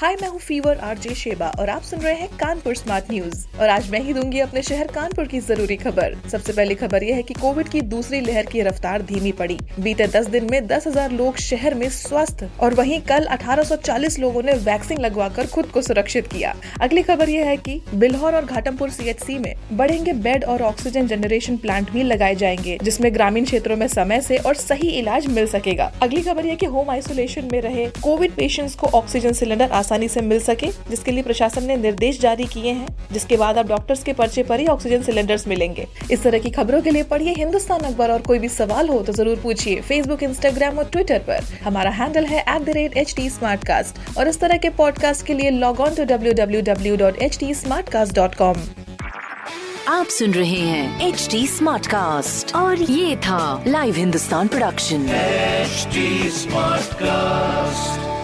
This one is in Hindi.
हाय मैं हूँ फीवर आरजे शेबा और आप सुन रहे हैं कानपुर स्मार्ट न्यूज़ और आज मैं ही दूँगी अपने शहर कानपुर की ज़रूरी खबर। सबसे पहली खबर यह है कि कोविड की दूसरी लहर की रफ्तार धीमी पड़ी। बीते 10 दिन में 10,000 लोग शहर में स्वस्थ और वहीं कल 1840 लोगों ने वैक्सीन लगवाकर खुद को सुरक्षित किया। अगली खबर यह है की बिल्हौर और घाटमपुर सीएचसी में बढ़ेंगे बेड और ऑक्सीजन जनरेशन प्लांट भी लगाए जाएँगे जिसमें ग्रामीण क्षेत्रों में समय ऐसी और सही इलाज मिल सकेगा। अगली खबर यह की होम आइसोलेशन में रहे कोविड पेशेंट्स को ऑक्सीजन सिलेंडर आसानी से मिल सके जिसके लिए प्रशासन ने निर्देश जारी किए हैं जिसके बाद अब डॉक्टर्स के पर्चे पर ही ऑक्सीजन सिलेंडर्स मिलेंगे। इस तरह की खबरों के लिए पढ़िए हिंदुस्तान अखबार और कोई भी सवाल हो तो ज़रूर पूछिए फेसबुक इंस्टाग्राम और ट्विटर पर। हमारा हैंडल है at the rate H T और इस तरह के पॉडकास्ट के लिए log on to W W W dot H T dot com आप सुन रहे हैं एच डी स्मार्ट कास्ट और ये था live Hindustan production HD Smartcast.